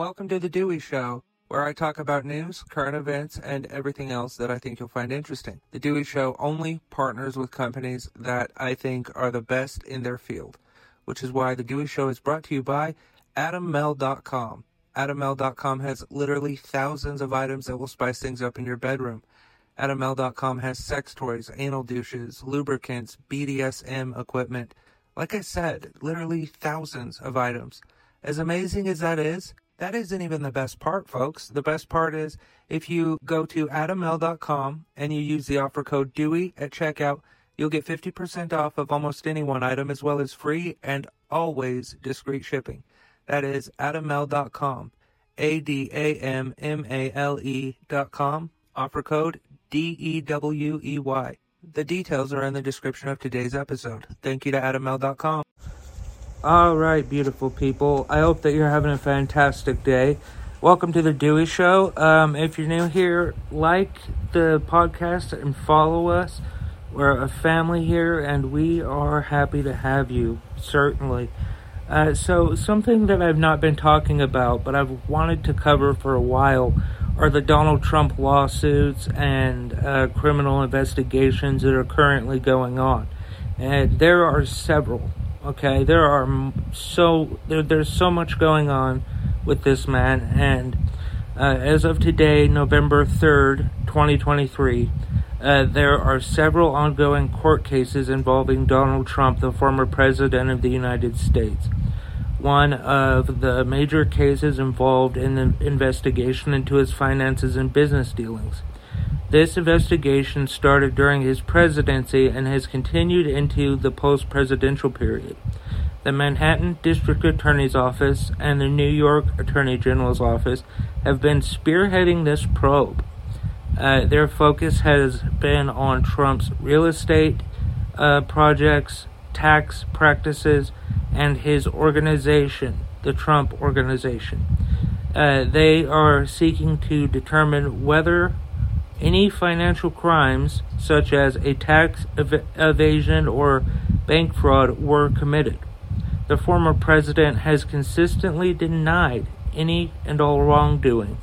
Welcome to The Dewey Show, where I talk about news, current events, and everything else that I think you'll find interesting. The Dewey Show only partners with companies that I think are the best in their field, which is why The Dewey Show is brought to you by AdamMale.com. AdamMale.com has literally thousands of items that will spice things up in your bedroom. AdamMale.com has sex toys, anal douches, lubricants, BDSM equipment. Like I said, literally thousands of items. As amazing as that is, that isn't even the best part, folks. The best part is if you go to adammale.com and you use the offer code DEWEY at checkout, you'll get 50% off of almost any one item as well as free and always discreet shipping. That is adammale.com. A D A M M A L E.com. Offer code D E W E Y. The details are in the description of today's episode. Thank you to adammale.com. All right, beautiful people. I hope that you're having a fantastic day. Welcome to the Dewey Show. Um, if you're new here, like the podcast and follow us. We're a family here, and we are happy to have you, certainly. Uh, so, something that I've not been talking about, but I've wanted to cover for a while, are the Donald Trump lawsuits and uh, criminal investigations that are currently going on. And there are several. Okay, there are so there, there's so much going on with this man, and uh, as of today, November third, twenty twenty three. Uh, there are several ongoing court cases involving Donald Trump, the former president of the United States. One of the major cases involved in the investigation into his finances and business dealings. This investigation started during his presidency and has continued into the post presidential period. The Manhattan District Attorney's Office and the New York Attorney General's Office have been spearheading this probe. Uh, their focus has been on Trump's real estate uh, projects, tax practices, and his organization, the Trump Organization. Uh, they are seeking to determine whether any financial crimes, such as a tax ev- evasion or bank fraud, were committed. The former president has consistently denied any and all wrongdoing.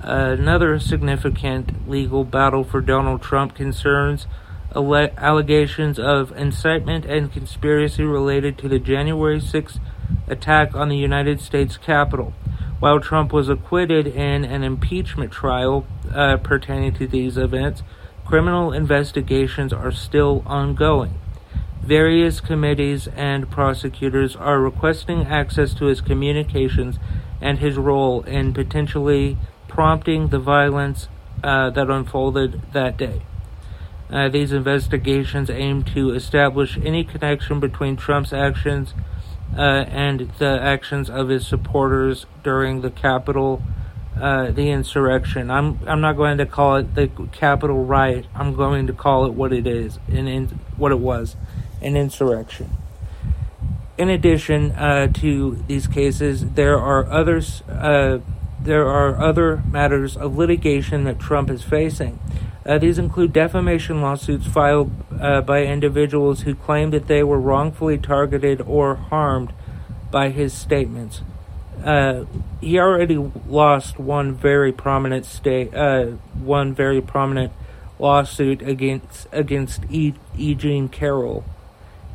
Another significant legal battle for Donald Trump concerns alle- allegations of incitement and conspiracy related to the January 6th attack on the United States Capitol. While Trump was acquitted in an impeachment trial uh, pertaining to these events, criminal investigations are still ongoing. Various committees and prosecutors are requesting access to his communications and his role in potentially prompting the violence uh, that unfolded that day. Uh, these investigations aim to establish any connection between Trump's actions uh, and the actions of his supporters during the Capitol, uh, the insurrection. I'm I'm not going to call it the Capitol riot. I'm going to call it what it is, and in, what it was, an insurrection. In addition uh, to these cases, there are others. Uh, there are other matters of litigation that Trump is facing. Uh, these include defamation lawsuits filed uh, by individuals who claim that they were wrongfully targeted or harmed by his statements. Uh, he already lost one very prominent state, uh, one very prominent lawsuit against against e- E. Jean Carroll,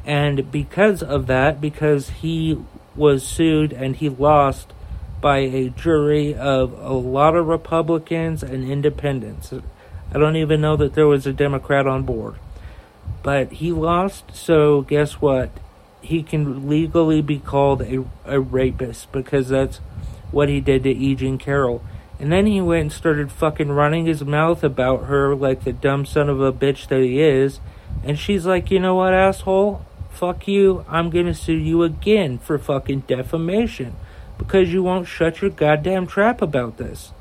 and because of that, because he was sued and he lost by a jury of a lot of Republicans and independents. I don't even know that there was a Democrat on board. But he lost, so guess what? He can legally be called a, a rapist because that's what he did to E. Jean Carroll. And then he went and started fucking running his mouth about her like the dumb son of a bitch that he is. And she's like, you know what, asshole? Fuck you. I'm gonna sue you again for fucking defamation because you won't shut your goddamn trap about this.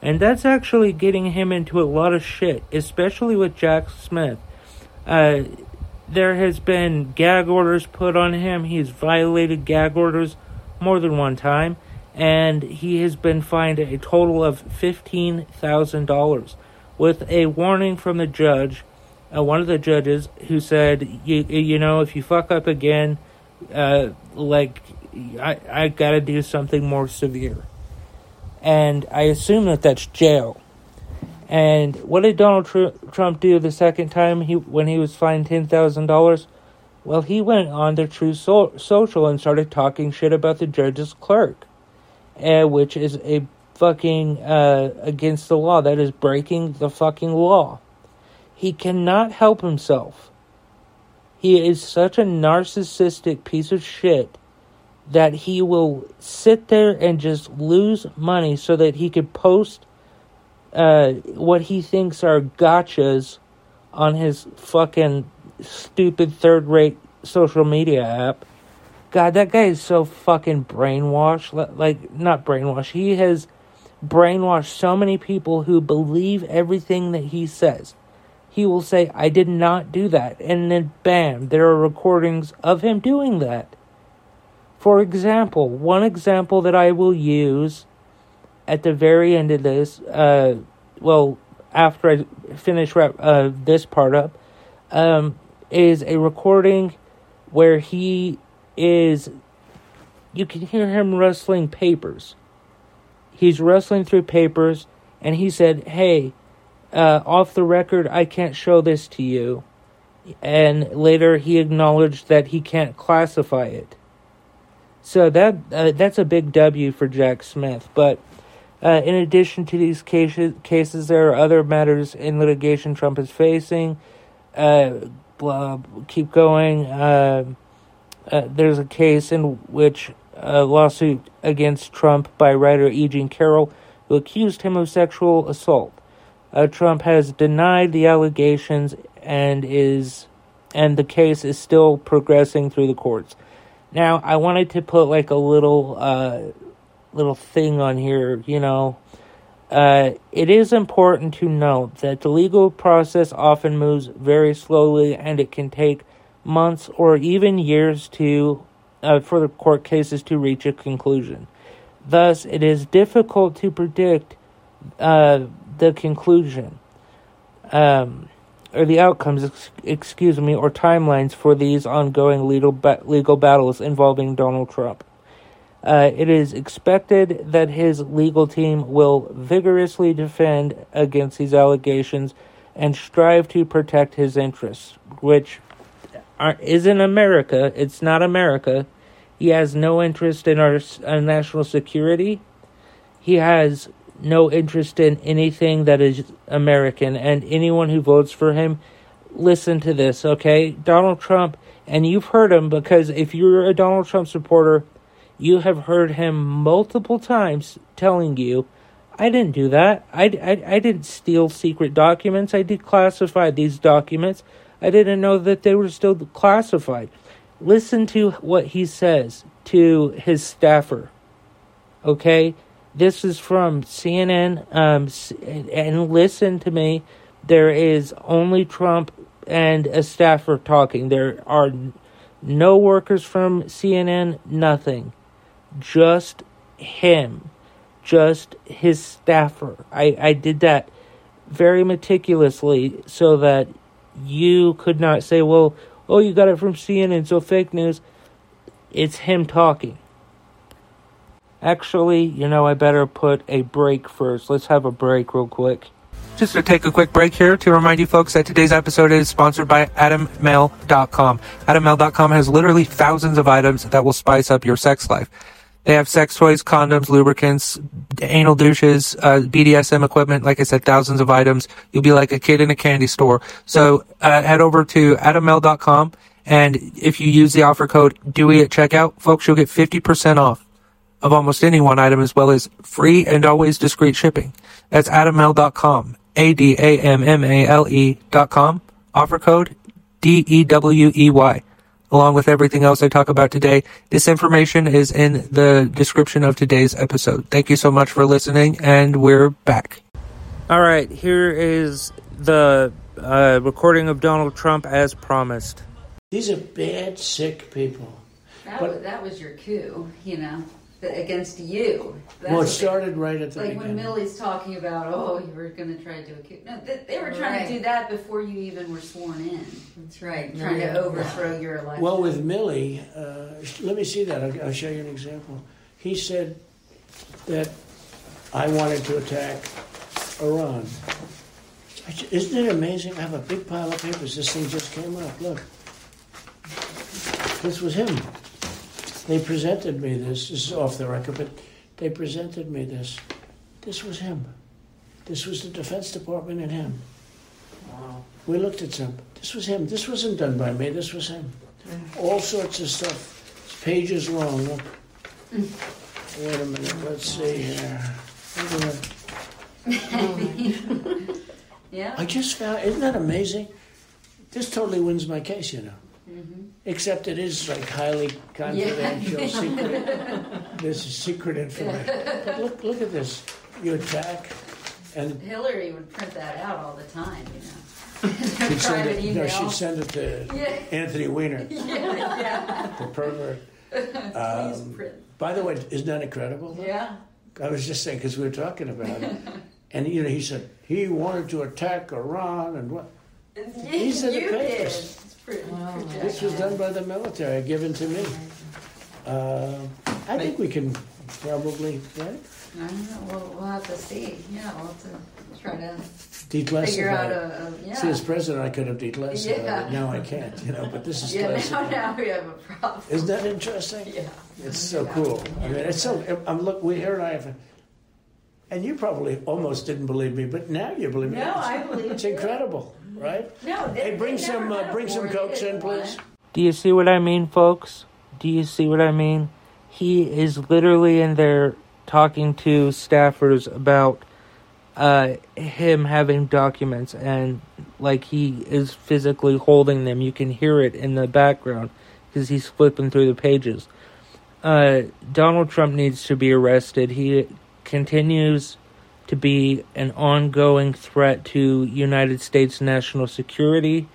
And that's actually getting him into a lot of shit, especially with Jack Smith. Uh, there has been gag orders put on him. He's violated gag orders more than one time, and he has been fined a total of $15,000 with a warning from the judge, uh, one of the judges, who said, you, you know, if you fuck up again, uh, like, I, I gotta do something more severe. and I assume that that's jail. And what did Donald Tr- Trump do the second time he when he was fined ten thousand dollars? Well, he went on the True so- Social and started talking shit about the judge's clerk, uh, which is a fucking uh, against the law. That is breaking the fucking law. He cannot help himself. He is such a narcissistic piece of shit that he will sit there and just lose money so that he could post uh, what he thinks are gotchas on his fucking stupid third rate social media app. God, that guy is so fucking brainwashed. Like, not brainwashed. He has brainwashed so many people who believe everything that he says. He will say, I did not do that. And then, bam, there are recordings of him doing that. For example, one example that I will use at the very end of this, uh, well, after I finish wrap, uh, this part up, um, is a recording where he is. You can hear him rustling papers. He's rustling through papers, and he said, Hey, uh, off the record, I can't show this to you. And later he acknowledged that he can't classify it. So that uh, that's a big W for Jack Smith. But uh, in addition to these cases, cases, there are other matters in litigation Trump is facing. Uh, blah, keep going. Uh, uh, there's a case in which a lawsuit against Trump by writer E. Jean Carroll, who accused him of sexual assault. Uh, Trump has denied the allegations and is and the case is still progressing through the courts. Now, I wanted to put like a little uh, little thing on here, you know. Uh, it is important to note that the legal process often moves very slowly and it can take months or even years to uh, for the court cases to reach a conclusion. Thus, it is difficult to predict uh, the conclusion. Um, or the outcomes, excuse me, or timelines for these ongoing legal ba- legal battles involving Donald Trump. Uh, it is expected that his legal team will vigorously defend against these allegations and strive to protect his interests, which are, isn't America. It's not America. He has no interest in our uh, national security. He has no interest in anything that is American, and anyone who votes for him, listen to this, okay? Donald Trump, and you've heard him because if you're a Donald Trump supporter, you have heard him multiple times telling you, I didn't do that. I, I, I didn't steal secret documents. I declassified these documents. I didn't know that they were still classified. Listen to what he says to his staffer. Okay? This is from CNN. Um, and listen to me. There is only Trump and a staffer talking. There are no workers from CNN, nothing. Just him. Just his staffer. I, I did that very meticulously so that you could not say, well, oh, you got it from CNN, so fake news. It's him talking. Actually, you know, I better put a break first. Let's have a break real quick. Just to take a quick break here to remind you folks that today's episode is sponsored by AdamMale.com. AdamMale.com has literally thousands of items that will spice up your sex life. They have sex toys, condoms, lubricants, anal douches, uh, BDSM equipment. Like I said, thousands of items. You'll be like a kid in a candy store. So uh, head over to AdamMale.com, and if you use the offer code Dewey at checkout, folks, you'll get 50% off of almost any one item as well as free and always discreet shipping. That's adammale.com. A-D-A-M-M-A-L-E dot com. Offer code D-E-W-E-Y. Along with everything else I talk about today, this information is in the description of today's episode. Thank you so much for listening, and we're back. All right, here is the uh, recording of Donald Trump as promised. These are bad, sick people. That, but, was, that was your coup, you know against you. That's well, it started right at the like beginning. when Milley's talking about, oh, you were going to try to do a coup. No, they, they were trying right. to do that before you even were sworn in. That's right. Trying to overthrow your election. Well, with Millie, uh, let me see that. I'll, I'll show you an example. He said that I wanted to attack Iran. Isn't it amazing? I have a big pile of papers. This thing just came up. Look. This was him. They presented me this. This is off the record, but they presented me this. This was him. This was the Defense Department and him. Wow. We looked at some. This was him. This wasn't done by me. This was him. Mm. All sorts of stuff. It's pages long. Look. Wait a minute. Let's see here. Wait a minute. Yeah. I just found. Isn't that amazing? This totally wins my case, you know. Except it is like highly confidential, secret. This is secret information. But look, look at this. You attack, and Hillary would print that out all the time, you know. She'd send it. No, she'd send it to Yeah. Anthony Weiner, yeah, yeah. the pervert. Um. By the way, isn't that incredible? Yeah. I was just saying because we were talking about it, and you know, he said he wanted to attack Iran and what. These are the you did. papers. It's pretty, pretty This was done by the military, given to me. Uh, I think we can probably right? I don't know. We'll, we'll have to see. Yeah, we'll have to try to declassify. figure out it. a, a yeah. See, as president, I could have declassified Yeah. it. Now I can't, you know. But this is yeah, now, classified. now we have a problem. Isn't that interesting? yeah. It's so cool. I mean, it's so. I'm look. We here and I have. And you probably almost didn't believe me, but now you believe me. No, It's- I believe It's you. incredible, right? No, they, Hey, bring some. Uh, bring some war. Cokes in, please. Do you see what I mean, folks? Do you see what I mean? He is literally in there talking to staffers about uh, him having documents and like he is physically holding them. You can hear it in the background because he's flipping through the pages. Uh, Donald Trump needs to be arrested. He continues to be an ongoing threat to United States national security.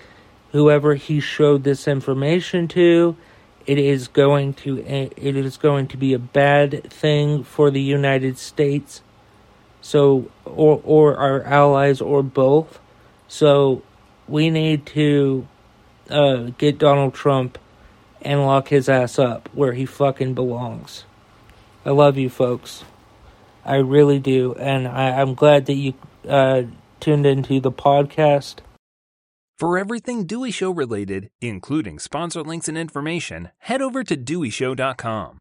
Whoever he showed this information to it is going to it is going to be a bad thing for the United States. So or or our allies or both. So we need to uh, get Donald Trump and lock his ass up where he fucking belongs. I love you folks I really do and I, I'm glad that you uh, tuned into the podcast For everything Dewey Show related, including sponsor links and information, head over to DeweyShow.com.